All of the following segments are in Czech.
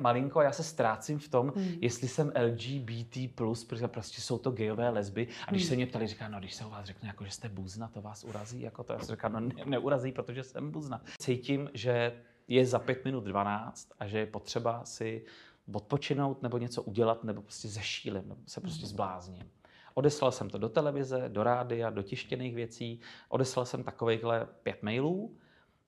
malinko, já se ztrácím v tom, hmm. jestli jsem LGBT+, protože prostě jsou to gejové lesby. A když hmm. se mě ptali, říká, no když se o vás řekne, jako, že jste buzna, to vás urazí, jako to. Já jsem říkal, no ne, neurazí, protože jsem buzna. Cítím, že je za pět minut 12 a že je potřeba si odpočinout nebo něco udělat, nebo prostě zešílim, nebo se prostě hmm. zblázním. Odeslal jsem to do televize, do rádia, do tištěných věcí, odeslal jsem takovýchhle pět mailů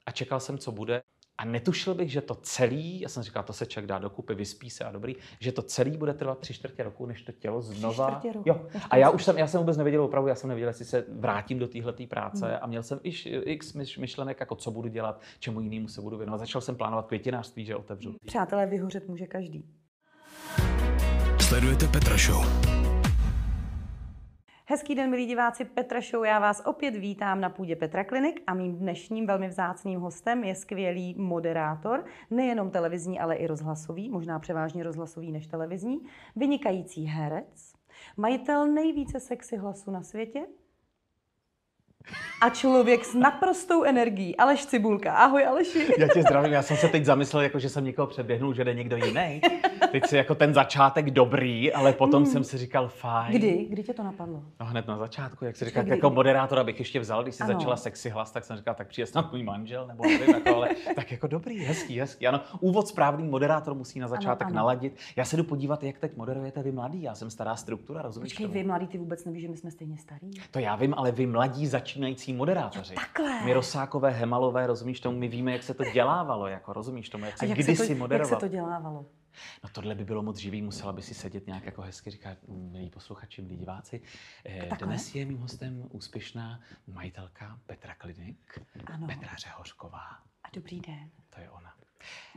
a čekal jsem, co bude. A netušil bych, že to celý, já jsem říkal, to se člověk dá dokupy, vyspí se a dobrý, že to celý bude trvat tři čtvrtě roku, než to tělo znova. Tři roku. Jo. A já už jsem, já jsem vůbec nevěděl opravdu, já jsem nevěděl, jestli se vrátím do téhle práce hmm. a měl jsem iž, x myšlenek, jako co budu dělat, čemu jinému se budu věnovat. Začal jsem plánovat květinářství, že otevřu. Přátelé, vyhořet může každý. Sledujete Petra Show. Hezký den, milí diváci Petra Show. Já vás opět vítám na půdě Petra Klinik a mým dnešním velmi vzácným hostem je skvělý moderátor, nejenom televizní, ale i rozhlasový, možná převážně rozhlasový než televizní, vynikající herec, majitel nejvíce sexy hlasu na světě, a člověk s naprostou energií. Aleš Cibulka. Ahoj Aleši. Já tě zdravím, já jsem se teď zamyslel, jako, že jsem někoho předběhnul, že jde někdo jiný. Teď si jako ten začátek dobrý, ale potom hmm. jsem si říkal fajn. Kdy? Kdy tě to napadlo? No hned na začátku, jak si říkal, jako moderátor, abych ještě vzal, když si ano. začala sexy hlas, tak jsem říkal, tak přijde snad můj manžel, nebo nevím, jako, ale tak jako dobrý, hezký, hezký. Ano, úvod správný moderátor musí na začátek ano, ano. naladit. Já se jdu podívat, jak teď moderujete vy mladí. Já jsem stará struktura, rozumíš? Počkej, vy mladí, ty vůbec nevíš, že my jsme stejně starí. To já vím, ale vy mladí začínající moderátoři. Jo, takhle. My Rosákové, Hemalové, rozumíš tomu, my víme, jak se to dělávalo, jako rozumíš tomu, jak se jak kdysi se to, moderovalo. Jak se to dělávalo? No tohle by bylo moc živý, musela by si sedět nějak jako hezky, říká, milí posluchači, milí diváci. Eh. Dnes je mým hostem úspěšná majitelka Petra Klinik, ano. Petra Řehořková. A dobrý den. To je ona.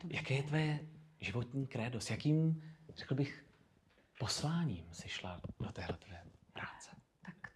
Dobrý Jaké den. je tvoje životní krédo? S jakým, řekl bych, posláním si šla do téhle tvé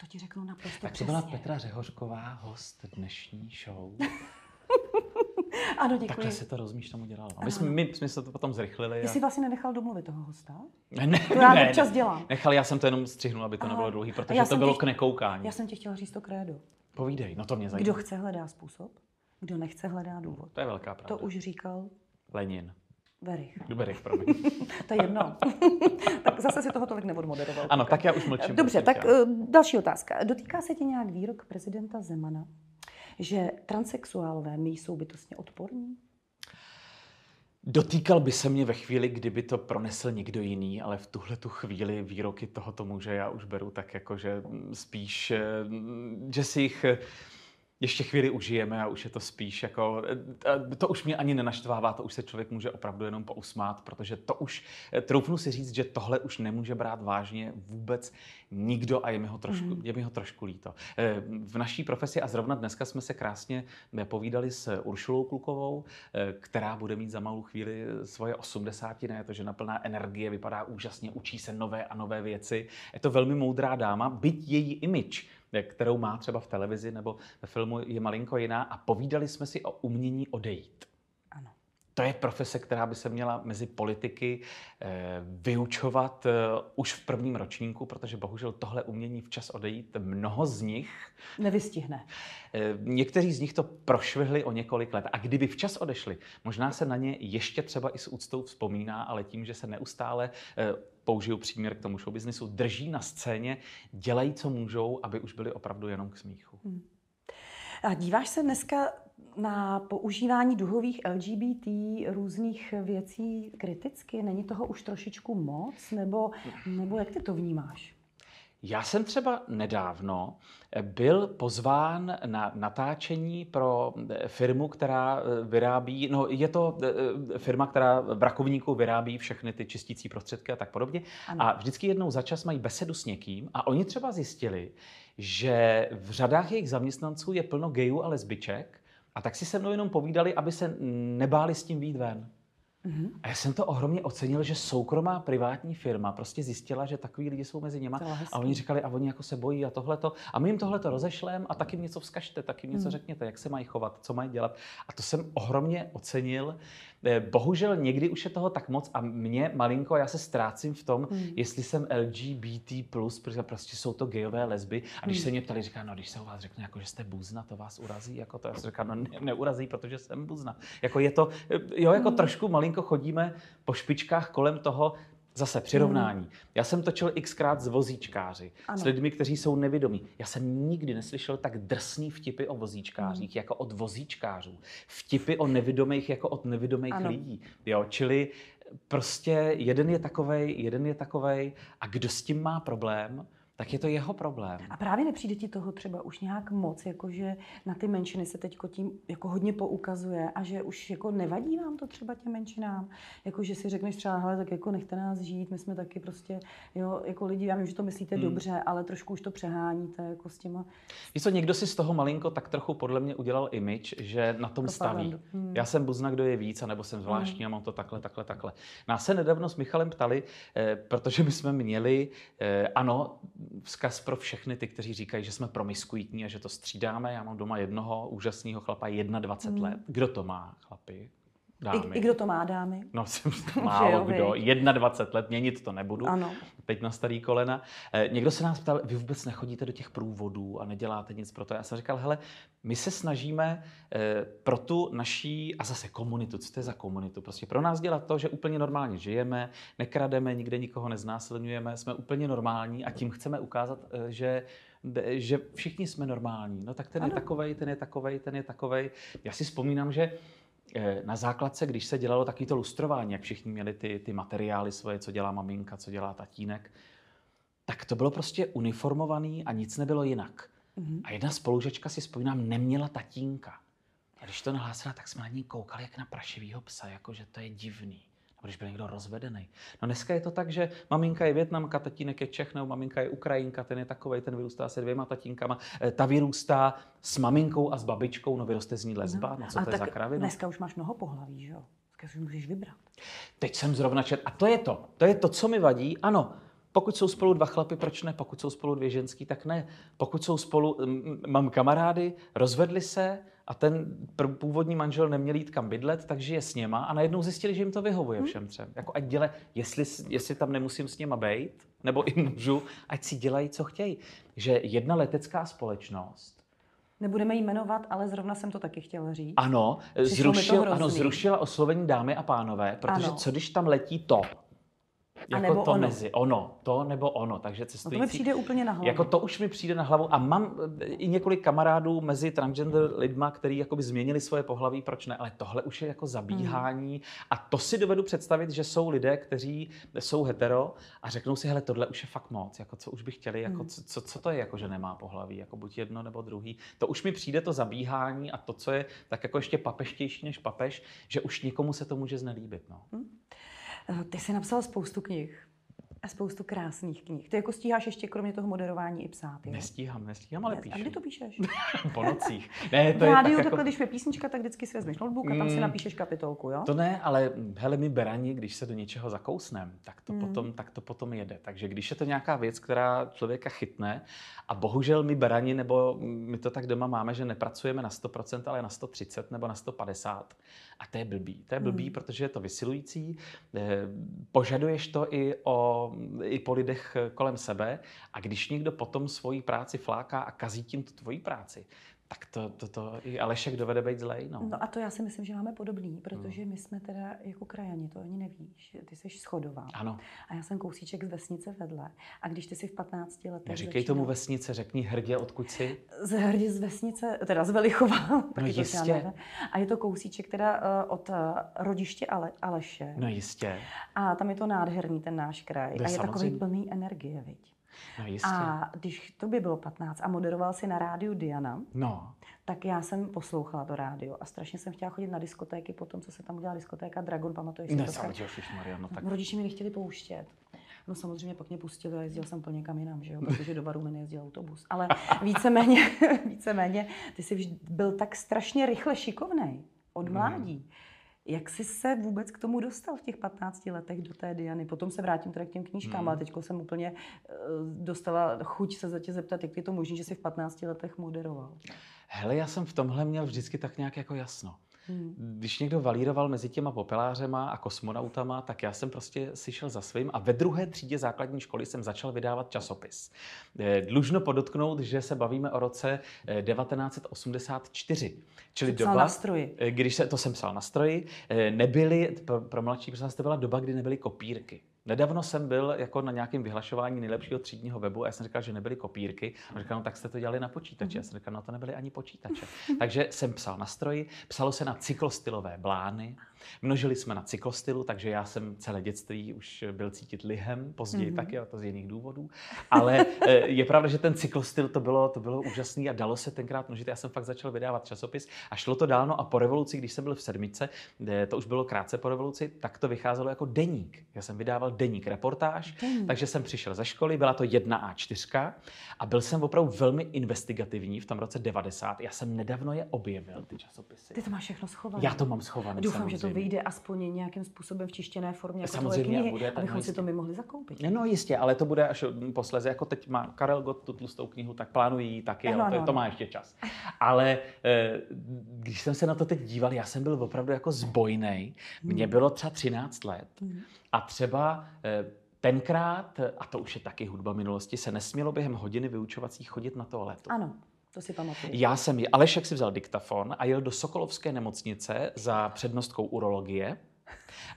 ti řeknu naprosto Tak to byla Petra Řehořková, host dnešní show. ano, děkuji. Takhle se to rozumíš tomu dělalo. My jsme, my jsme se to potom zrychlili. Ty jsi vlastně nenechal domluvit toho hosta? Ne, ne, to já ne, občas dělám. Nechal, já jsem to jenom střihnul, aby to Aha. nebylo dlouhý, protože to bylo tě, k nekoukání. Já jsem ti chtěla říct to krédo. Povídej, no to mě zajímá. Kdo chce, hledá způsob. Kdo nechce, hledá důvod. To je velká pravda. To už říkal Lenin. Verich. Verich, promiň. to je jedno. tak zase si toho tolik neodmoderoval. Ano, tak já už mlčím. Dobře, tak uh, další otázka. Dotýká se ti nějak výrok prezidenta Zemana, že transexuálové nejsou bytostně odporní? Dotýkal by se mě ve chvíli, kdyby to pronesl někdo jiný, ale v tuhle tu chvíli výroky tohoto muže já už beru tak jako, že spíš, že si jich ještě chvíli užijeme a už je to spíš jako, to už mě ani nenaštvává, to už se člověk může opravdu jenom pousmát, protože to už, troufnu si říct, že tohle už nemůže brát vážně vůbec nikdo a je mi ho trošku, mm. je mi ho trošku líto. Eh, v naší profesi a zrovna dneska jsme se krásně povídali s Uršulou Klukovou, eh, která bude mít za malou chvíli svoje osmdesátiny, je to žena plná energie, vypadá úžasně, učí se nové a nové věci. Je to velmi moudrá dáma, byť její image kterou má třeba v televizi nebo ve filmu, je malinko jiná a povídali jsme si o umění odejít. To je profese, která by se měla mezi politiky eh, vyučovat eh, už v prvním ročníku, protože bohužel tohle umění včas odejít mnoho z nich nevystihne. Eh, někteří z nich to prošvihli o několik let a kdyby včas odešli, možná se na ně ještě třeba i s úctou vzpomíná, ale tím, že se neustále použiju příměr k tomu showbiznisu, drží na scéně, dělají, co můžou, aby už byli opravdu jenom k smíchu. Hmm. A díváš se dneska na používání duhových LGBT různých věcí kriticky? Není toho už trošičku moc? Nebo, nebo jak ty to vnímáš? Já jsem třeba nedávno byl pozván na natáčení pro firmu, která vyrábí, no je to eh, firma, která v Rakovníku vyrábí všechny ty čistící prostředky a tak podobně. Ano. A vždycky jednou za čas mají besedu s někým a oni třeba zjistili, že v řadách jejich zaměstnanců je plno gejů a lesbiček a tak si se mnou jenom povídali, aby se nebáli s tím výjít ven. Mm-hmm. A já jsem to ohromně ocenil, že soukromá privátní firma prostě zjistila, že takový lidi jsou mezi něma a oni říkali, a oni jako se bojí a tohleto. A my jim tohleto rozešlem a taky jim něco vzkažte, taky jim něco mm. řekněte, jak se mají chovat, co mají dělat. A to jsem ohromně ocenil. Eh, bohužel někdy už je toho tak moc a mě malinko, já se ztrácím v tom, hmm. jestli jsem LGBT+, protože prostě jsou to gejové lesby. A když hmm. se mě ptali, říká, no když se u vás řekne, jako, že jste buzna, to vás urazí, jako to, já jsem říkal, no ne, neurazí, protože jsem buzna. Jako je to, eh, jo, jako hmm. trošku malinko chodíme po špičkách kolem toho, Zase přirovnání. Hmm. Já jsem točil xkrát s vozíčkáři, ano. s lidmi, kteří jsou nevědomí. Já jsem nikdy neslyšel tak drsný vtipy o vozíčkářích, hmm. jako od vozíčkářů. Vtipy o nevědomých, jako od nevědomých ano. lidí. Jo, čili prostě jeden je takovej, jeden je takovej a kdo s tím má problém, tak je to jeho problém. A právě nepřijde ti toho třeba už nějak moc, jakože na ty menšiny se teď tím jako hodně poukazuje a že už jako nevadí vám to třeba těm menšinám? Jako, že si řekneš třeba, hele, tak jako nechte nás žít, my jsme taky prostě, jo, jako lidi, já vím, že to myslíte hmm. dobře, ale trošku už to přeháníte jako s těma. Víš co, někdo si z toho malinko tak trochu podle mě udělal image, že na tom staví. Hmm. Já jsem buzna, kdo je víc, anebo jsem zvláštní hmm. a mám to takhle, takhle, takhle. Nás se nedávno s Michalem ptali, eh, protože my jsme měli, eh, ano, vzkaz pro všechny ty, kteří říkají, že jsme promiskuitní a že to střídáme. Já mám doma jednoho úžasného chlapa, 21 mm. let. Kdo to má, chlapi? Dámy. I, I kdo to má, dámy? No, jsem málo jo, kdo. 21 let, měnit to nebudu. Ano. Teď na starý kolena. Eh, někdo se nás ptal, vy vůbec nechodíte do těch průvodů a neděláte nic pro to. Já jsem říkal, hele, my se snažíme eh, pro tu naší, a zase komunitu, co to je za komunitu? Prostě pro nás dělat to, že úplně normálně žijeme, nekrademe, nikde nikoho neznásilňujeme, jsme úplně normální a tím chceme ukázat, eh, že že všichni jsme normální. No tak ten ano. je takovej, ten je takovej, ten je takovej. Já si vzpomínám, že na základce, když se dělalo takovýto lustrování, jak všichni měli ty, ty materiály svoje, co dělá maminka, co dělá tatínek, tak to bylo prostě uniformovaný a nic nebylo jinak. Mm-hmm. A jedna spolužečka si vzpomínám, neměla tatínka. A když to nahlásila, tak jsme na ní koukali jak na prašivýho psa, jako že to je divný. Nebo když byl někdo rozvedený. No dneska je to tak, že maminka je Větnamka, tatínek je Čech, nebo maminka je Ukrajinka, ten je takový, ten vyrůstá se dvěma tatínkama. Eh, ta vyrůstá s maminkou a s babičkou, no vyroste z ní lesba, no co a to je za kravinu? Dneska už máš mnoho pohlaví, že jo? Dneska si můžeš vybrat. Teď jsem zrovna čet, a to je to, to je to, co mi vadí, ano, pokud jsou spolu dva chlapy, proč ne? Pokud jsou spolu dvě ženský, tak ne. Pokud jsou spolu, mám kamarády, rozvedli se, a ten původní manžel neměl jít kam bydlet, takže je s něma a najednou zjistili, že jim to vyhovuje všem třem. Jako ať děle, jestli, jestli tam nemusím s něma být, nebo i můžu, ať si dělají, co chtějí. Že jedna letecká společnost Nebudeme jmenovat, ale zrovna jsem to taky chtěla říct. Ano, zrušil, ano zrušila oslovení dámy a pánové, protože ano. co když tam letí to? Jako nebo to ono. mezi, ono, to nebo ono, takže cestující. No to mi přijde úplně na hlavu. Jako to už mi přijde na hlavu a mám eh, i několik kamarádů mezi transgender lidma, kteří jakoby změnili svoje pohlaví, proč ne, ale tohle už je jako zabíhání hmm. a to si dovedu představit, že jsou lidé, kteří jsou hetero a řeknou si, hele, tohle už je fakt moc, jako co už by chtěli, jako hmm. co, co, to je, jako že nemá pohlaví, jako buď jedno nebo druhý. To už mi přijde to zabíhání a to, co je tak jako ještě papeštější než papež, že už někomu se to může znelíbit. No. Hmm. Eh, ty jsi napsal spoustu knih a spoustu krásných knih. Ty jako stíháš ještě kromě toho moderování i psát, jo? Nestíhám, nestíhám, ale píšu. A kdy to píšeš? po nocích. Ne, to v rádiu tak jako... takhle, když je písnička, tak vždycky si vezmeš notebook a tam si mm. napíšeš kapitolku, jo? To ne, ale hele, my berani, když se do něčeho zakousnem, tak to, mm. potom, tak to potom jede. Takže když je to nějaká věc, která člověka chytne a bohužel my berani, nebo my to tak doma máme, že nepracujeme na 100%, ale na 130 nebo na 150, a to je blbý. To je blbý, hmm. protože je to vysilující. Eh, požaduješ to i, o, i po lidech kolem sebe a když někdo potom svoji práci fláká a kazí tím tu tvoji práci, tak to, to, to i Alešek dovede být zlej. No. no a to já si myslím, že máme podobný, protože my jsme teda jako krajani, to ani nevíš. Ty jsi schodová. Ano. A já jsem kousíček z vesnice vedle. A když ty jsi v 15 letech Neříkej začínal... tomu vesnice, řekni hrdě, odkud jsi. Z hrdě z vesnice, teda z Velichova. No jistě. A je to kousíček teda uh, od uh, rodiště Ale, Aleše. No jistě. A tam je to nádherný ten náš kraj. To a je samozřejmě. takový plný energie, viď? No jistě. A když to by bylo 15 a moderoval si na rádiu Diana, no. tak já jsem poslouchala to rádio a strašně jsem chtěla chodit na diskotéky po tom, co se tam udělala diskotéka Dragon, pamatuješ si ne, to? Maria, no tak... Rodiče mi nechtěli pouštět. No samozřejmě pak mě pustili a jezdil jsem plně kam jinam, že jo? protože do Varu mi nejezdil autobus. Ale víceméně, víceméně, ty jsi byl tak strašně rychle šikovnej od mhm. mládí. Mm. Jak jsi se vůbec k tomu dostal v těch 15 letech do té Diany? Potom se vrátím teda k těm knížkám, hmm. ale teď jsem úplně uh, dostala chuť se za tě zeptat, jak je to možné, že jsi v 15 letech moderoval. Hele, já jsem v tomhle měl vždycky tak nějak jako jasno. Hmm. Když někdo valíroval mezi těma popelářema a kosmonautama, tak já jsem prostě si šel za svým a ve druhé třídě základní školy jsem začal vydávat časopis. Eh, dlužno podotknout, že se bavíme o roce 1984. Čili doba, na stroji. když se, to jsem psal na stroji, nebyly, pro, pro mladší, protože to byla doba, kdy nebyly kopírky. Nedávno jsem byl jako na nějakém vyhlašování nejlepšího třídního webu a já jsem říkal, že nebyly kopírky. A říkal, no tak jste to dělali na počítači. Já jsem říkal, no to nebyly ani počítače. Takže jsem psal na stroji, psalo se na cyklostylové blány, Množili jsme na cyklostylu, takže já jsem celé dětství už byl cítit lihem, později mm-hmm. taky, a to z jiných důvodů. Ale eh, je pravda, že ten cyklostyl to bylo, to bylo úžasný a dalo se tenkrát množit. Já jsem fakt začal vydávat časopis a šlo to dál. No a po revoluci, když jsem byl v sedmice, to už bylo krátce po revoluci, tak to vycházelo jako deník. Já jsem vydával deník reportáž, deník. takže jsem přišel ze školy, byla to jedna A4 a byl jsem opravdu velmi investigativní v tom roce 90. Já jsem nedávno je objevil, ty časopisy. Ty to máš všechno schované. Já to mám schované. Doufám, samozřejmě. že to vyjde aspoň nějakým způsobem v čištěné formě, jako Samozřejmě knihy, bude, abychom jistě. si to my mohli zakoupit. No jistě, ale to bude až posleze. Jako teď má Karel Gott tu tlustou knihu, tak plánují taky, no, ale to, no, to má ještě čas. Ale eh, když jsem se na to teď díval, já jsem byl opravdu jako zbojnej. Mně hmm. bylo třeba 13 let hmm. a třeba eh, Tenkrát, a to už je taky hudba minulosti, se nesmělo během hodiny vyučovací chodit na toaletu. Ano. To si pamatuju. Já jsem, Alešek si vzal diktafon a jel do Sokolovské nemocnice za přednostkou urologie.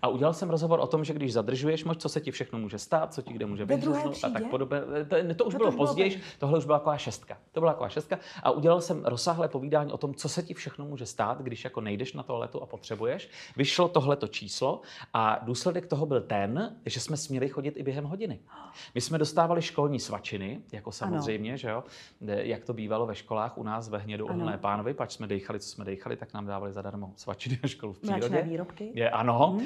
A udělal jsem rozhovor o tom, že když zadržuješ moc, co se ti všechno může stát, co ti kde může vyhřeznout a tak podobně. To, to už no bylo to později, tohle už byla taková šestka. To byla taková šestka. A udělal jsem rozsáhlé povídání o tom, co se ti všechno může stát, když jako nejdeš na toaletu a potřebuješ. Vyšlo tohleto číslo a důsledek toho byl ten, že jsme směli chodit i během hodiny. My jsme dostávali školní svačiny, jako samozřejmě, ano. že jo, jak to bývalo ve školách u nás ve Hnědu Ohlné pánovi, pač jsme dechali, co jsme dechali, tak nám dávali zadarmo svačiny školu v přírodě. výrobky? Je, ano, hmm.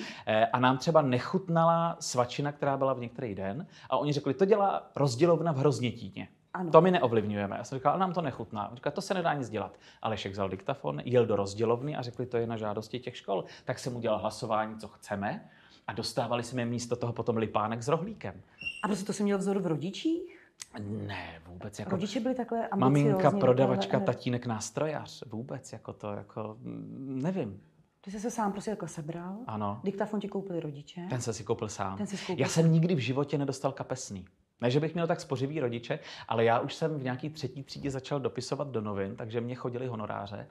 A nám třeba nechutnala svačina, která byla v některý den a oni řekli, to dělá rozdělovna v Hroznětíně. Ano. To my neovlivňujeme. Já jsem říkal, ale nám to nechutná. Říkal, to se nedá nic dělat. Ale však vzal diktafon, jel do rozdělovny a řekli, to je na žádosti těch škol. Tak jsem udělal hlasování, co chceme a dostávali jsme místo toho potom lipánek s rohlíkem. A prostě to jsi měl vzor v rodičích? Ne, vůbec. Jako Rodiče byli takhle Maminka, prodavačka, tatínek, nástrojař. Vůbec, jako to, jako, nevím. Ty jsi se sám prostě jako sebral. Ano. Diktafon ti koupili rodiče. Ten se si koupil sám. Ten koupil já jsem nikdy v životě nedostal kapesný. Ne, že bych měl tak spořivý rodiče, ale já už jsem v nějaký třetí třídě začal dopisovat do novin, takže mě chodili honoráře.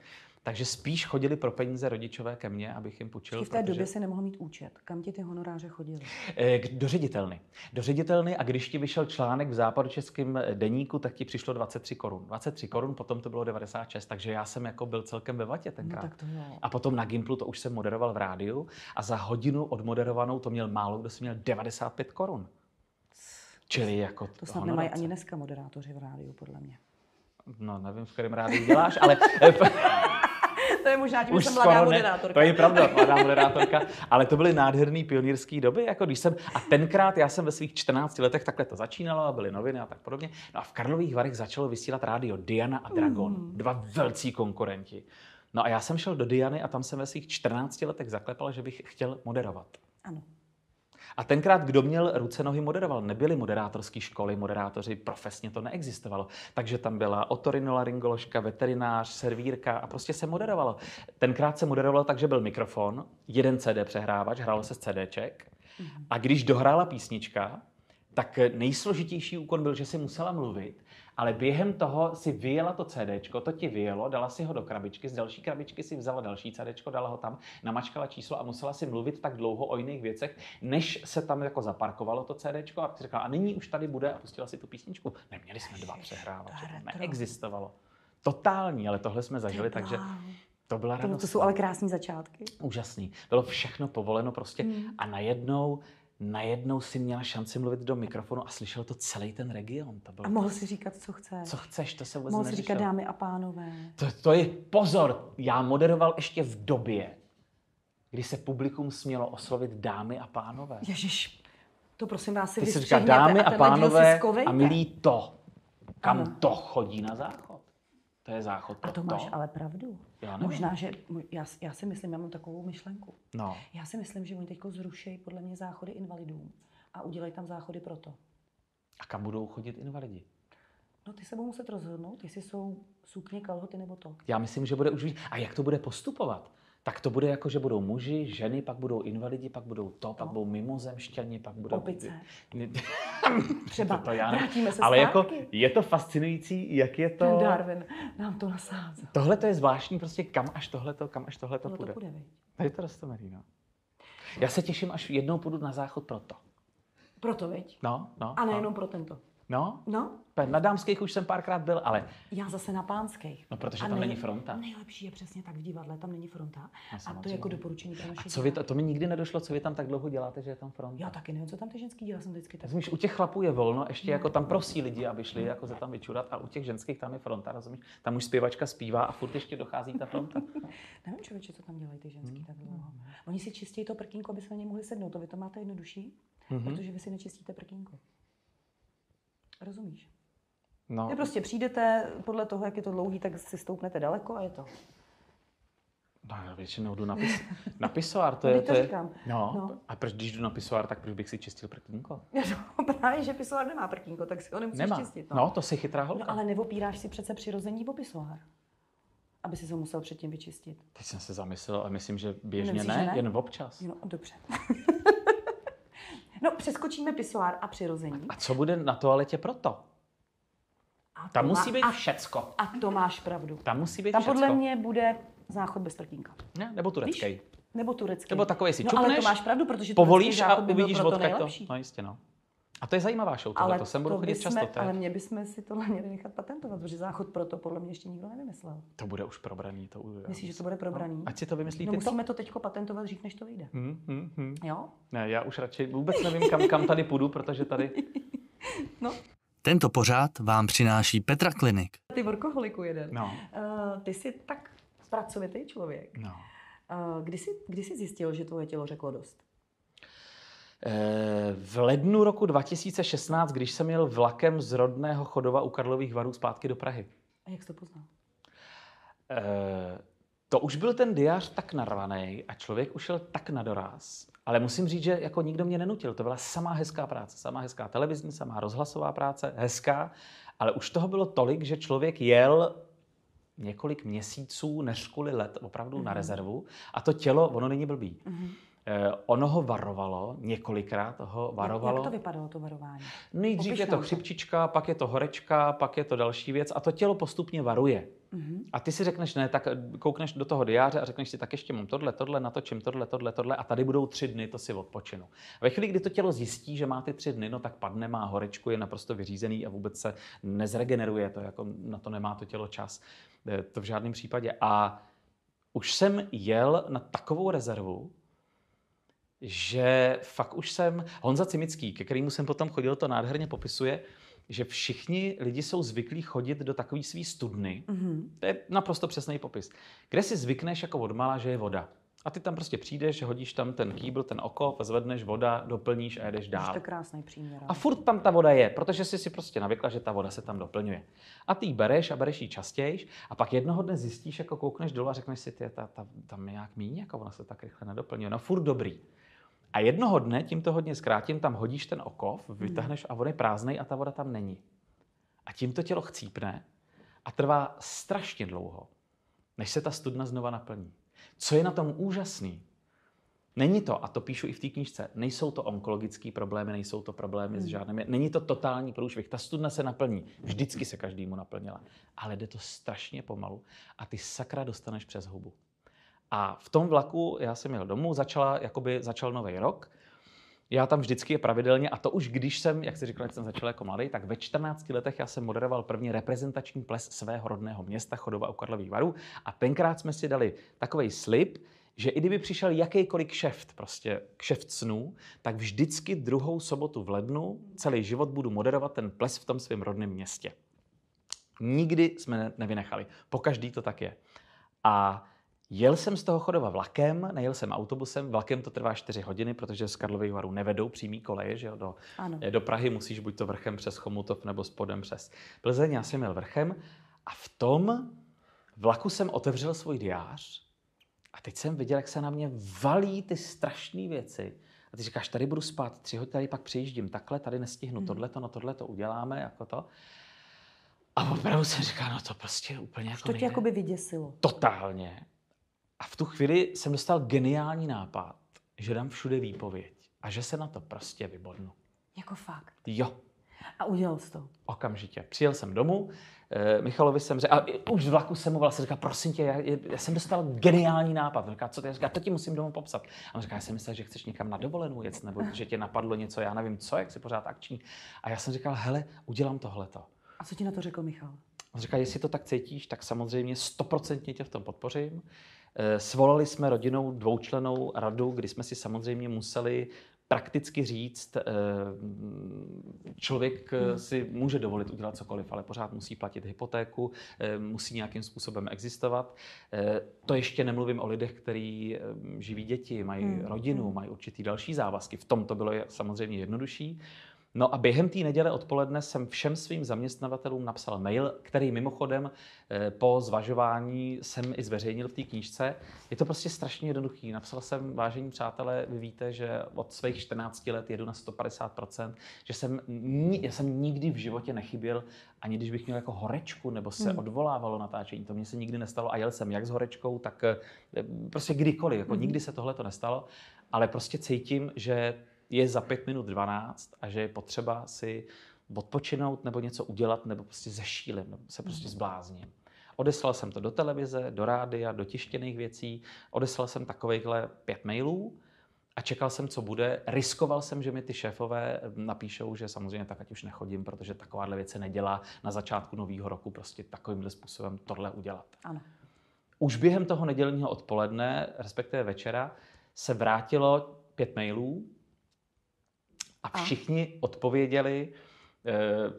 Takže spíš chodili pro peníze rodičové ke mně, abych jim půjčil. V té protože... době si nemohl mít účet. Kam ti ty honoráře chodili? Eh, do ředitelny. Do ředitelny a když ti vyšel článek v západočeském deníku, tak ti přišlo 23 korun. 23 korun, potom to bylo 96, takže já jsem jako byl celkem ve vatě tenkrát. No, tak to. A potom na Gimplu to už jsem moderoval v rádiu a za hodinu odmoderovanou to měl málo, kdo si měl 95 korun. Čili jako to snad nemají ani dneska moderátoři v rádiu, podle mě. No, nevím, v kterém rádiu děláš, ale... to je možná tím, že jsem mladá moderátorka. To je pravda, mladá moderátorka. Ale to byly nádherné pionýrské doby, jako když jsem, a tenkrát já jsem ve svých 14 letech takhle to začínalo a byly noviny a tak podobně. No a v Karlových Varech začalo vysílat rádio Diana a Dragon, mm. dva velcí konkurenti. No a já jsem šel do Diany a tam jsem ve svých 14 letech zaklepal, že bych chtěl moderovat. Ano. A tenkrát, kdo měl ruce, nohy, moderoval. Nebyly moderátorské školy, moderátoři, profesně to neexistovalo. Takže tam byla otorinolaryngoložka, veterinář, servírka a prostě se moderovalo. Tenkrát se moderovalo tak, že byl mikrofon, jeden CD přehrávač, hrálo se z CDček. Mhm. A když dohrála písnička, tak nejsložitější úkon byl, že si musela mluvit ale během toho si vyjela to CD, to ti vyjelo, dala si ho do krabičky, z další krabičky si vzala další CD, dala ho tam, namačkala číslo a musela si mluvit tak dlouho o jiných věcech, než se tam jako zaparkovalo to CD a řekla, a nyní už tady bude a pustila si tu písničku. Neměli jsme dva přehrávače, to neexistovalo. Totální, ale tohle jsme zažili, takže to byla radost. To jsou ale krásné začátky. Úžasný. Bylo všechno povoleno prostě hmm. a najednou najednou si měla šanci mluvit do mikrofonu a slyšel to celý ten region. To bylo a mohl si říkat, co chceš. Co chceš, to se vůbec Mohl si říkat dámy a pánové. To, to je, pozor, já moderoval ještě v době, kdy se publikum smělo oslovit dámy a pánové. Ježiš, to prosím vás si Ty si říká dámy a, a pánové a milí to, kam ano. to chodí na záchod. To je záchod A to máš to. ale pravdu. Já Možná, že já, já si myslím, já mám takovou myšlenku. No. Já si myslím, že oni teď zruší podle mě záchody invalidům a udělají tam záchody pro to. A kam budou chodit invalidi? No ty se budou muset rozhodnout, jestli jsou sukně, kalhoty nebo to. Já myslím, že bude už víc. A jak to bude postupovat? Tak to bude jako, že budou muži, ženy, pak budou invalidi, pak budou to, pak No. budou mimozemšťani, pak budou... Opice. Ne- Třeba. to, to já nevím. Vrátíme se Ale jako zpátky. je to fascinující, jak je to... Darwin nám to nasázel. Tohle to je zvláštní, prostě kam až tohleto, kam až tohleto Tohle půjde. to půjde, viď? Tady to rostomerý, no. Já se těším, až jednou půjdu na záchod proto. Proto, viď? No, no. A no. nejenom pro tento. No, No, na dámských už jsem párkrát byl, ale já zase na pánských. No, protože A tam nej- není fronta. Nejlepší je přesně tak v divadle, tam není fronta. No, a to je jako doporučení pro naše a co vy, to, to mi nikdy nedošlo, co vy tam tak dlouho děláte, že je tam fronta. Já taky nevím, co tam ty ženský dělá, jsem vždycky tak. Rozumíš, u těch chlapů je volno, ještě jako tam prosí lidi, aby šli jako se tam vyčurat a u těch ženských tam je fronta, rozumíš? Tam už zpěvačka zpívá a furt ještě dochází ta fronta. Nevím, člověče, co tam dělají ty ženský Hmm. tak dlouho. Oni si čistí to prkínko, aby se na ně mohli sednout. To vy to máte jednodušší, Mhm. protože vy si nečistíte prkínko. Rozumíš? No, Vy prostě přijdete, podle toho, jak je to dlouhý, tak si stoupnete daleko a je to. no já většinou jdu na, pis, na pisoár, to No, je... to je říkám. No, No. a proč když jdu na pisoár, tak proč bych si čistil prkínko? No, právě, že pisoár nemá prkínko, tak si ho nemusíš Nemá. čistit. No, to si chytrá holka. no, ale neopíráš si přece přirození o pisoár, aby si ho musel předtím vyčistit. Teď jsem se zamyslel, ale myslím, že běžně Nemyslíš, ne, že ne? jen občas. No, dobře. no, přeskočíme pisoár a přirození. A co bude na toaletě proto? A Tam to musí má- být a, všecko. a to máš pravdu. Tam musí být Tam všecko. podle mě bude záchod bez prkínka. Ne, nebo turecký. Víš? Nebo turecký. Nebo takový si No ale čupneš, to máš pravdu, protože povolíš a uvidíš, odkud to. No jistě, no. A to je zajímavá show, tohle, to sem budu chodit často. To, je, ale mě bychom si tohle měli nechat patentovat, protože záchod proto podle mě ještě nikdo nevymyslel. to bude už probraný. To, já Myslíš, že to bude probraný? No, ať si to vymyslíte No to. musíme to teď patentovat dřív, než to vyjde. Hmm, hmm, hmm. Jo? Ne, já už radši vůbec nevím, kam, kam tady půjdu, protože tady... No. Tento pořád vám přináší Petra Klinik. Ty workoholiku jeden. No, Uh, ty jsi tak pracovitý člověk. no. Uh, kdy, jsi, kdy jsi zjistil, že tvoje tělo řeklo dost? Eh, V lednu roku 2016, když jsem jel vlakem z rodného Chodova u Karlových varů zpátky do Prahy, A jak jsi to poznal? Eh, to už byl ten diář tak narvaný a člověk už šel tak na doraz. Ale musím říct, že jako nikdo mě nenutil. To byla samá hezká práce, samá hezká televizní, samá rozhlasová práce, hezká. Ale už toho bylo tolik, že člověk jel několik měsíců, než kvůli let, opravdu na Mhm. rezervu. A to tělo, ono není blbý. Mhm. Eh, ono ho varovalo, několikrát ho varovalo. Jak, jak to vypadalo, to varování? Nejdřív je to chřipčička, pak je to horečka, pak je to další věc a to tělo postupně varuje. Mhm. A ty si řekneš, ne, tak koukneš do toho diáře a řekneš si, tak ještě mám tohle, tohle, natočím tohle, tohle, tohle a tady budou tři dny, to si odpočinu. Ve chvíli, kdy to tělo zjistí, že má ty tři dny, no tak padne, má horečku, je naprosto vyřízený a vůbec se nezregeneruje, to jako na to nemá to tělo čas. Eh, To v žádném případě. A už jsem jel na takovou rezervu, že fakt už jsem, Honza Cimický, ke kterému jsem potom chodil, to nádherně popisuje, že všichni lidi jsou zvyklí chodit do takový svý studny, Mhm. to je naprosto přesný popis. Kde si zvykneš jako odmala, že je voda. A ty tam prostě přijdeš, hodíš tam ten kýbl, ten oko, zvedneš voda, doplníš a jedeš dál. to krásný příměr. A furt tam ta voda je, protože jsi si prostě navykla, že ta voda se tam doplňuje. A ty ji bereš a bereš ji častěji a pak jednoho dne zjistíš, jako koukneš dolů a řekneš si, ty, ta, ta, tam je nějak míň, jako ona se tak rychle nedoplňuje. No furt dobrý. A jednoho dne, tím to hodně zkrátím, tam hodíš ten okov, vytáhneš a on je prázdnej a ta voda tam není. A tím to tělo chcípne a trvá strašně dlouho, než se ta studna znova naplní. Co je na tom úžasný, Není to, a to píšu i v té knížce, nejsou to onkologické problémy, nejsou to problémy s žádnými, není to totální průšvih. Ta studna se naplní, vždycky se každému naplnila, ale jde to strašně pomalu a ty sakra dostaneš přes hubu. A v tom vlaku já jsem jel domů, začala, jakoby začal nový rok, já tam vždycky je pravidelně, a to už když jsem, jak jsi říkal, jsem začal jako mladý, tak ve 14 letech já jsem moderoval první reprezentační ples svého rodného města Chodova u Karlových varů a tenkrát jsme si dali takový slib, že i kdyby přišel jakýkoliv kšeft, prostě kšeft snů, tak vždycky druhou sobotu v lednu celý život budu moderovat ten ples v tom svém rodném městě. Nikdy jsme ne- nevynechali. Po každý to tak je. A jel jsem z toho Chodova vlakem, nejel jsem autobusem, vlakem to trvá 4 hodiny, protože z Karlových varů nevedou přímý koleje, že jo, do, Ano. do Prahy musíš buď to vrchem přes Chomutov nebo spodem přes Plzeň. Já jsem jel vrchem a v tom vlaku jsem otevřel svůj diář a teď jsem viděl, jak se na mě valí ty strašné věci. A ty říkáš, tady budu spát tři hodiny, tady pak přijíždím takhle, tady nestihnu Mhm. tohleto, no tohle to uděláme, jako to. A opravdu jsem říkal, no to prostě úplně jako To tě nejde. jakoby vyděsilo. Totálně. A v tu chvíli jsem dostal geniální nápad, že dám všude výpověď a že se na to prostě vybodnu. Jako fakt. Jo, A udělal jsi to. okamžitě. Přijel jsem domů, eh, Michalovi jsem řekl, a už z vlaku jsem mu vlastně říkal, prosím tě, já, já jsem dostal geniální nápad. Říká, co je? Říká, to ti musím domů popsat. A on říká, já jsem myslel, že chceš někam na dovolenou jet, nebo že tě napadlo něco, já nevím co, jak jsi pořád akční. A já jsem říkal, hele, udělám tohleto. A co ti na to řekl Michal? On říká, jestli to tak cítíš, tak samozřejmě stoprocentně tě v tom podpořím. Eh, Svolali jsme rodinou dvoučlenou radu, kdy jsme si samozřejmě museli prakticky říct, eh, člověk eh, si může dovolit udělat cokoliv, ale pořád musí platit hypotéku, musí nějakým způsobem existovat. To ještě nemluvím o lidech, kteří živí děti, mají Hmm, rodinu, mají určitý další závazky. V tom to bylo samozřejmě jednodušší. No a během té neděle odpoledne jsem všem svým zaměstnavatelům napsal mail, který mimochodem eh, po zvažování jsem i zveřejnil v té knížce. Je to prostě strašně jednoduchý. Napsal jsem, vážení přátelé, vy víte, že od svých 14 let jedu na 150%, že jsem, já jsem nikdy v životě nechyběl, ani když bych měl jako horečku nebo se Hmm. odvolávalo natáčení. To mně se nikdy nestalo a jel jsem jak s horečkou, tak eh, prostě kdykoliv. Jako Mhm. nikdy se tohle to nestalo, ale prostě cítím, že je za pět minut 12 a že je potřeba si odpočinout nebo něco udělat, nebo prostě zešílim, nebo se prostě zblázním. Odeslal jsem to do televize, do rádia, do tištěných věcí, odeslal jsem takovýchhle pět mailů a čekal jsem, co bude. Riskoval jsem, že mi ty šéfové napíšou, že samozřejmě tak ať už nechodím, protože takováhle věc se nedělá na začátku nového roku prostě takovýmhle způsobem tohle udělat. Ano. Už během toho nedělního odpoledne, respektive večera, se vrátilo pět mailů a A? všichni odpověděli, eh,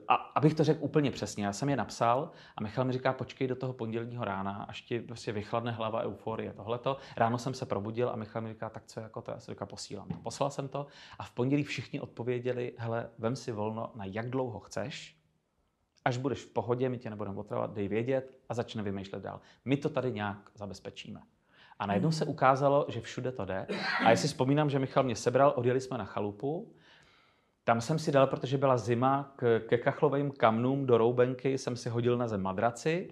a abych to řekl úplně přesně, já jsem je napsal a Michal mi říká, počkej do toho pondělního rána, až ti prostě vychladne hlava euforie, tohleto. Ráno jsem se probudil a Michal mi říká, tak co jako to, já jsem říkal, posílám. to. Poslal jsem to a v pondělí všichni odpověděli, hele, vem si volno na jak dlouho chceš, až budeš v pohodě, my tě nebudeme otravovat, dej vědět a začne vymýšlet dál. My to tady nějak zabezpečíme. A najednou se ukázalo, že všude to jde. A jestli vzpomínám, že Michal mě sebral, odjeli jsme na chalupu. Tam jsem si dal, protože byla zima, k, ke kachlovým kamnům do roubenky jsem si hodil na zem madraci.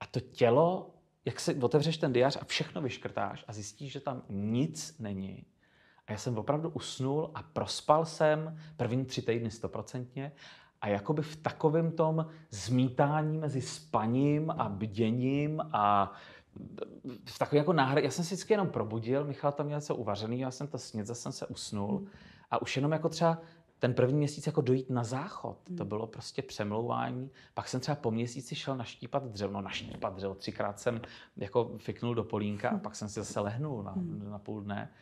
A to tělo, jak si otevřeš ten diář a všechno vyškrtáš a zjistíš, že tam nic není. A já jsem opravdu usnul a prospal jsem první tři týdny stoprocentně. A jakoby v takovém tom zmítání mezi spaním a bděním a v takový jako náhrad, já jsem si vždycky jenom probudil, Michal tam měl něco uvařený, já jsem to snědl, zase jsem se usnul. A už jenom jako třeba ten první měsíc jako dojít na záchod, to bylo prostě přemlouvání. Pak jsem třeba po měsíci šel naštípat dřevo, no naštípat dřevo, třikrát jsem jako fiknul do polínka a pak jsem si zase lehnul na, na půl dne.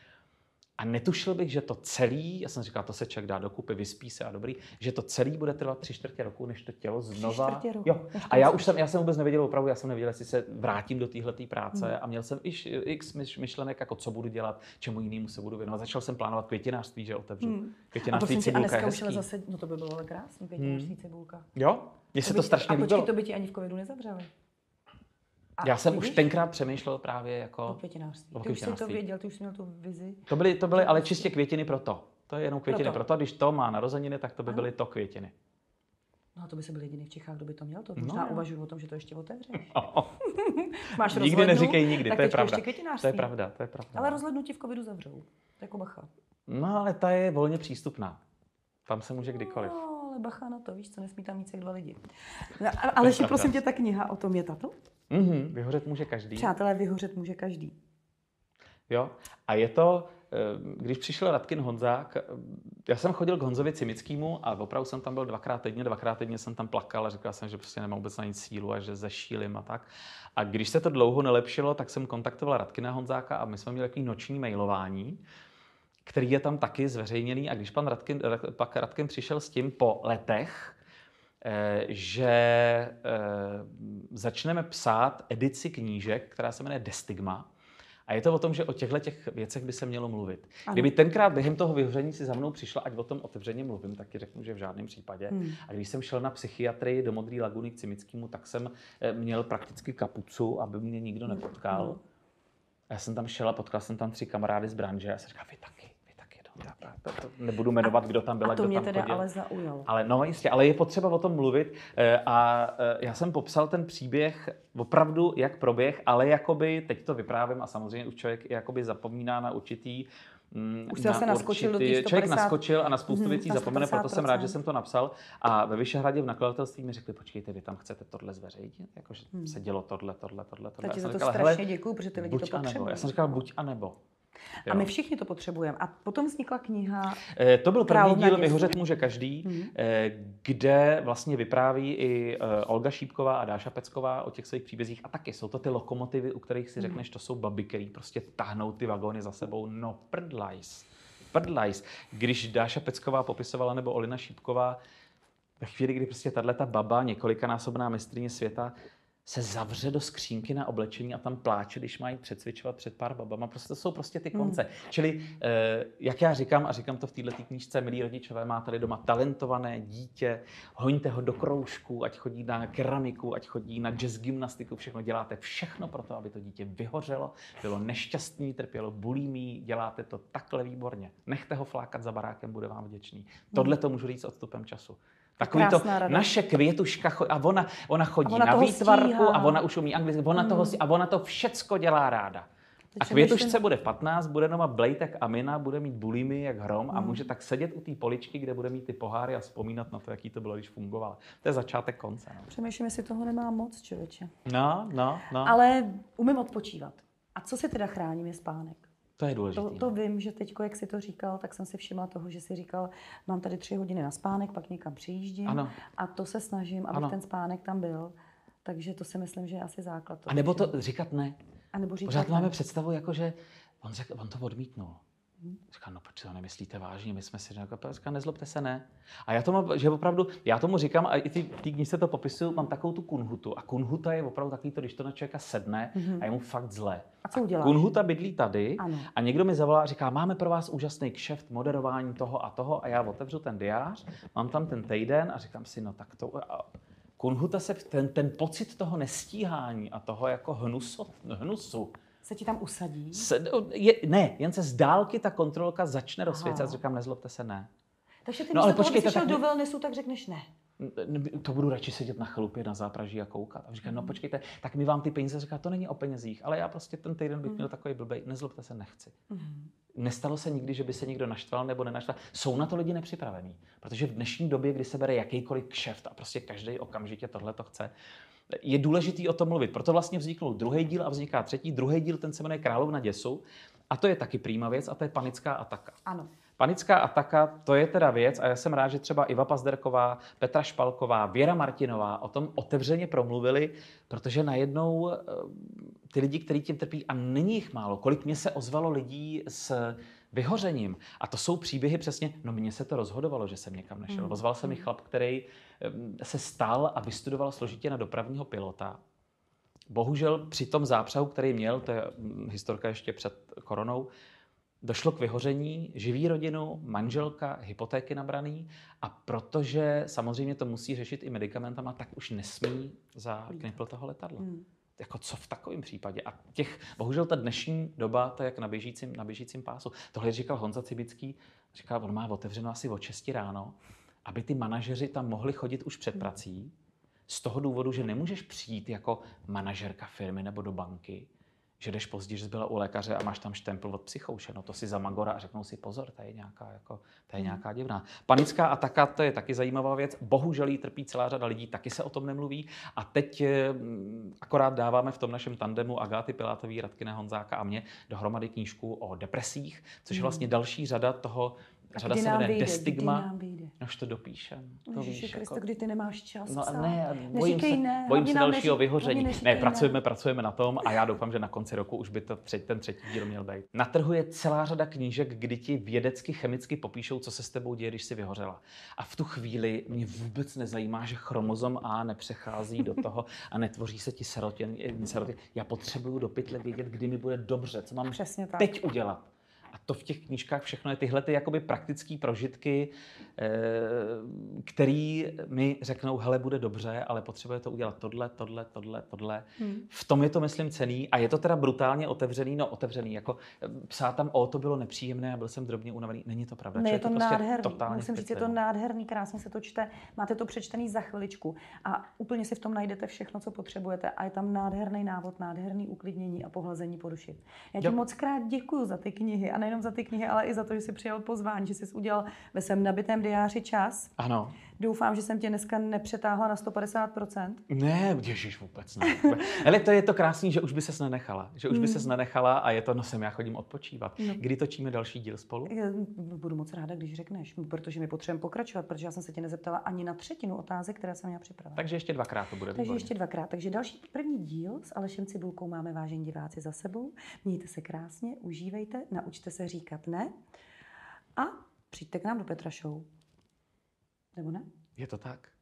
A netušil bych, že to celý, já jsem říkal, to se člověk dá dokupy, vyspí se a dobrý, že to celý bude trvat tři čtvrtě roku, než to tělo znova... čtvrtě roku, Jo. A já to už jsem, já jsem vůbec nevěděl opravdu, já jsem nevěděl, jestli se vrátím do téhle práce Hmm. a měl jsem iž, x myš- myšlenek, jako co budu dělat, čemu jinému se budu věnovat. Začal jsem plánovat květinářství, že otevřu. Hmm. A Květinářství a cibulka je dneska už zase, no to by bylo ale krásný, květinářství cibulka. Jo? Mně se by to ti- strašně a počkej, líbilo. to by ti ani v covidu nezavřeli. A Já jsem už tenkrát přemýšlel právě O jako... květinářství. o Ty už jsi to věděl, ty už jsi měl tu vizi. To byly, to byly ale čistě květiny pro to. To je jenom květiny Proto. pro to. Když to má narozeniny, tak to by Ano. byly to květiny. No a to by se byl jediný v Čechách, kdo by to měl. To No možná jo. uvažuji o tom, že to ještě otevřeš. Máš Nikdy rozhlednu, neříkej nikdy, to je pravda. To je pravda, to je pravda. Ale rozhlednu ti v covidu zavřou. Jako bacha. No ale ta je volně přístupná. Tam se může kdykoliv. No, ale bacha na to, víš co, nesmí tam víc jak dva lidi. No, ale ještě prosím tě, ta kniha o tom je tato? Mhm, vyhořet může každý. Přátelé, vyhořet může každý. Jo? A je to, eh, když přišel Radkin Honzák, eh, já jsem chodil k Honzovi Cimickému a opravdu jsem tam byl dvakrát týdně, dvakrát týdně jsem tam plakal a říkal jsem, že prostě nemám vůbec na nic sílu a že zešílim a tak. A když se to dlouho nelepšilo, tak jsem kontaktoval Radkina Honzáka a my jsme měli takový noční mailování, který je tam taky zveřejněný. A když pan Radkin, Ra- pak Radkin přišel s tím po letech, že eh, začneme psát edici knížek, která se jmenuje Destigma. A je to o tom, že o těchto těch věcech by se mělo mluvit. Ano. Kdyby tenkrát během toho vyhoření si za mnou přišla, ať o tom otevřeně mluvím, tak ti řeknu, že v žádném případě. Hmm. A když jsem šel na psychiatrii do Modré laguny k Cimickému, tak jsem eh, měl prakticky kapucu, aby mě nikdo nepotkal. A já jsem tam šel a potkal jsem tam tři kamarády z branže a jsem říkal, vy taky, nebudu jmenovat, kdo tam byl, A to kdo mě tam teda chodil. ale zaujalo. Ale no jistě, ale je potřeba o tom mluvit eh, a eh, já jsem popsal ten příběh opravdu, jak proběh, ale jakoby, teď to vyprávím a samozřejmě už člověk jakoby zapomíná na určitý mm, Už jsi zase naskočil do určitý- Člověk 150 naskočil a na spoustu Mhm, věcí na zapomene, proto jsem rád, že 150%. jsem to napsal. A ve Vyšehradě v nakladatelství mi řekli, počkejte, vy tam chcete tohle zveřejnit? Jakože se dělo tohle, tohle, tohle, tohle. Tak ti Já za to říkal, strašně děkuju, protože ty lidi to a potřebují. Já jsem říkal, buď a nebo. A Jo. my všichni to potřebujeme. A potom vznikla kniha. Eh, To byl první díl. Vyhořet může každý, Mhm. eh, kde vlastně vypráví i eh, Olga Šípková a Dáša Pecková o těch svých příbězích. A taky jsou to ty lokomotivy, u kterých Mhm. si řekneš, to jsou baby, který prostě tahnou ty vagóny za sebou. No prdlajs. Prdlajs. Když Dáša Pecková popisovala, nebo Olina Šípková, ve chvíli, kdy prostě tahle baba, několikanásobná mistrně světa, se zavře do skřínky na oblečení a tam pláče, když mají přecvičovat před pár babama. Prostě to jsou prostě ty konce. Hmm. Čili, eh, jak já říkám, a říkám to v této knížce, milí rodičové, máte doma talentované dítě, hoňte ho do kroužku, ať chodí na keramiku, ať chodí na jazz gymnastiku, všechno děláte všechno pro to, aby to dítě vyhořelo, bylo nešťastný, trpělo bulímí, děláte to takhle výborně. Nechte ho flákat za barákem, bude vám vděčný. Tohle to můžu říct odstupem času. Takový to, radost. naše květuška, a ona, ona chodí ona na toho výtvarku stíhá. a ona už umí anglicky, ona, toho, si- a ona to všecko dělá ráda. A květušce myslím- bude 15, bude doma blejt jak Amina, bude mít bulimy jak hrom a může tak sedět u té poličky, kde bude mít ty poháry a vzpomínat na to, jaký to bylo, když fungovala. To je začátek konce. No, Přemýšlím, jestli toho nemám moc, člověče. no, no. no. Ale umím odpočívat. A co si teda chráním, je spánek. To je důležité. To, to vím, že teď, jak si to říkal, tak jsem si všimla toho, že si říkal, mám tady tři hodiny na spánek, pak někam přijíždím. Ano. A to se snažím, aby Ano. ten spánek tam byl. Takže to si myslím, že je asi základ. toho A nebo to říkat ne. a nebo říkat Pořád ne. máme představu, jako že on, řekl, on to odmítnul. Říkal, no proč to nemyslíte vážně, my jsme si řekli, říkal, nezlobte se, ne. A já tomu, že opravdu, já tomu říkám, a i ty, ty knize to popisuju, mám takovou tu kunhutu. A kunhuta je opravdu takový to, když to na člověka sedne a je mu fakt zle. A co uděláš? Kunhuta bydlí tady Ano. a někdo mi zavolá a říká, máme pro vás úžasný kšeft, moderování toho a toho a já otevřu ten diář, mám tam ten týden a říkám si, no tak to... A Kunhuta se, ten, ten pocit toho nestíhání a toho jako hnusu, hnusu Se ti tam usadí? se, je, ne, jen se z dálky ta kontrolka začne rozsvěcet Aha. říkám, nezlobte se, ne. Takže ty No, no, ale počkejte, šel tak do wellnessu, tak řekneš ne. To budu radši sedět na chalupě na zápraží a koukat. A říkám, no počkejte, tak my vám ty peníze říká, to není o penězích, ale já prostě ten týden bych měl takový blbej, nezlobte se, nechci. Nestalo se nikdy, že by se někdo naštval nebo nenaštval. Jsou na to lidi nepřipravení, protože v dnešní době, kdy se bere jakýkoliv kšeft a prostě každý okamžitě tohle to chce, je důležitý o tom mluvit. Proto vlastně vzniknul druhý díl a vzniká třetí. Druhý díl, ten se jmenuje Královna děsu. A to je taky prýma věc a to je panická ataka. Ano. Panická ataka, to je teda věc a já jsem rád, že třeba Iva Pazderková, Petra Špalková, Věra Martinová o tom otevřeně promluvili, protože najednou eh, ty lidi, kteří tím trpí, a není jich málo, kolik mě se ozvalo lidí s vyhořením. A to jsou příběhy přesně, no mně se to rozhodovalo, že jsem někam nešel. Ozval se mi chlap, který se stal a vystudoval složitě na dopravního pilota. Bohužel při tom zápřahu, který měl, to je mm, historka ještě před koronou, došlo k vyhoření, živí rodinu, manželka, hypotéky nabraný a protože samozřejmě to musí řešit i medicamentama, tak už nesmí za knipl toho letadla. Hmm. Jako co v takovém případě? A těch, bohužel ta dnešní doba, to je jak na běžícím, na běžícím pásu. Tohle říkal Honza Cibický, říkal, on má otevřeno asi od 6 ráno, aby ty manažeři tam mohli chodit už před prací, z toho důvodu, že nemůžeš přijít jako manažerka firmy nebo do banky, že jdeš později, že jsi byla u lékaře a máš tam štempl od psychouše. No to si za magora a řeknou si pozor, to je nějaká, jako, to je nějaká divná. Panická ataka, to je taky zajímavá věc. Bohužel jí trpí celá řada lidí, taky se o tom nemluví. A teď eh, akorát dáváme v tom našem tandemu Agáty Pilátový, Radkyne Honzáka a mě dohromady knížku o depresích, což je vlastně další řada toho, řada se jmenuje vyjde? Destigma. vyjde? No to dopíšem. To Ježiši víš, jako- Kriste, kdy ty nemáš čas No psát. ne, bojím Neříkej se, ne, bojím se dalšího neří- vyhoření. Ne, pracujeme, pracujeme na tom a já doufám, že na konci roku už by to třetí, ten třetí díl měl být. Na trhu je celá řada knížek, kdy ti vědecky, chemicky popíšou, co se s tebou děje, když jsi vyhořela. A v tu chvíli mě vůbec nezajímá, že chromozom A nepřechází do toho a netvoří se ti serotin. serotin. Já potřebuju do pytle vědět, kdy mi bude dobře, co mám Přesně tak. teď udělat. To v těch knížkách všechno je tyhle ty jakoby praktické prožitky, eh, který mi řeknou, hele, bude dobře, ale potřebuje to udělat tohle, tohle, tohle, tohle. Hmm. V tom je to, myslím, cený a je to teda brutálně otevřený, no otevřený, jako eh, psát tam, o, to bylo nepříjemné a byl jsem drobně unavený. Není to pravda. Ne, je to, to prostě nádherný. Musím říct, je to nádherný, krásně se to čte. Máte to přečtený za chviličku a úplně si v tom najdete všechno, co potřebujete a je tam nádherný návod, nádherný uklidnění a pohlazení po duši. Já ti moc krát děkuji za ty knihy a nejenom za ty knihy, ale i za to, že jsi přijal pozvání, že jsi udělal ve svém nabitém diáři čas. Ano. Doufám, že jsem tě dneska nepřetáhla na 150%. Ne, ježiš, vůbec ne. Ale to je to krásný, že už by ses nenechala. Že už by ses hmm. nenechala a je to, no sem, já chodím odpočívat. No. Kdy točíme další díl spolu? Já budu moc ráda, když řekneš, protože my potřebujeme pokračovat, protože já jsem se tě nezeptala ani na třetinu otázek, které jsem měla připravila. Takže ještě dvakrát to bude. Takže výborně. ještě dvakrát. Takže další první díl s Alešem Cibulkou máme vážení diváci za sebou. Mějte se krásně, užívejte, naučte se říkat ne a přijďte k nám do Petra Show. Nebo ne? Je to tak.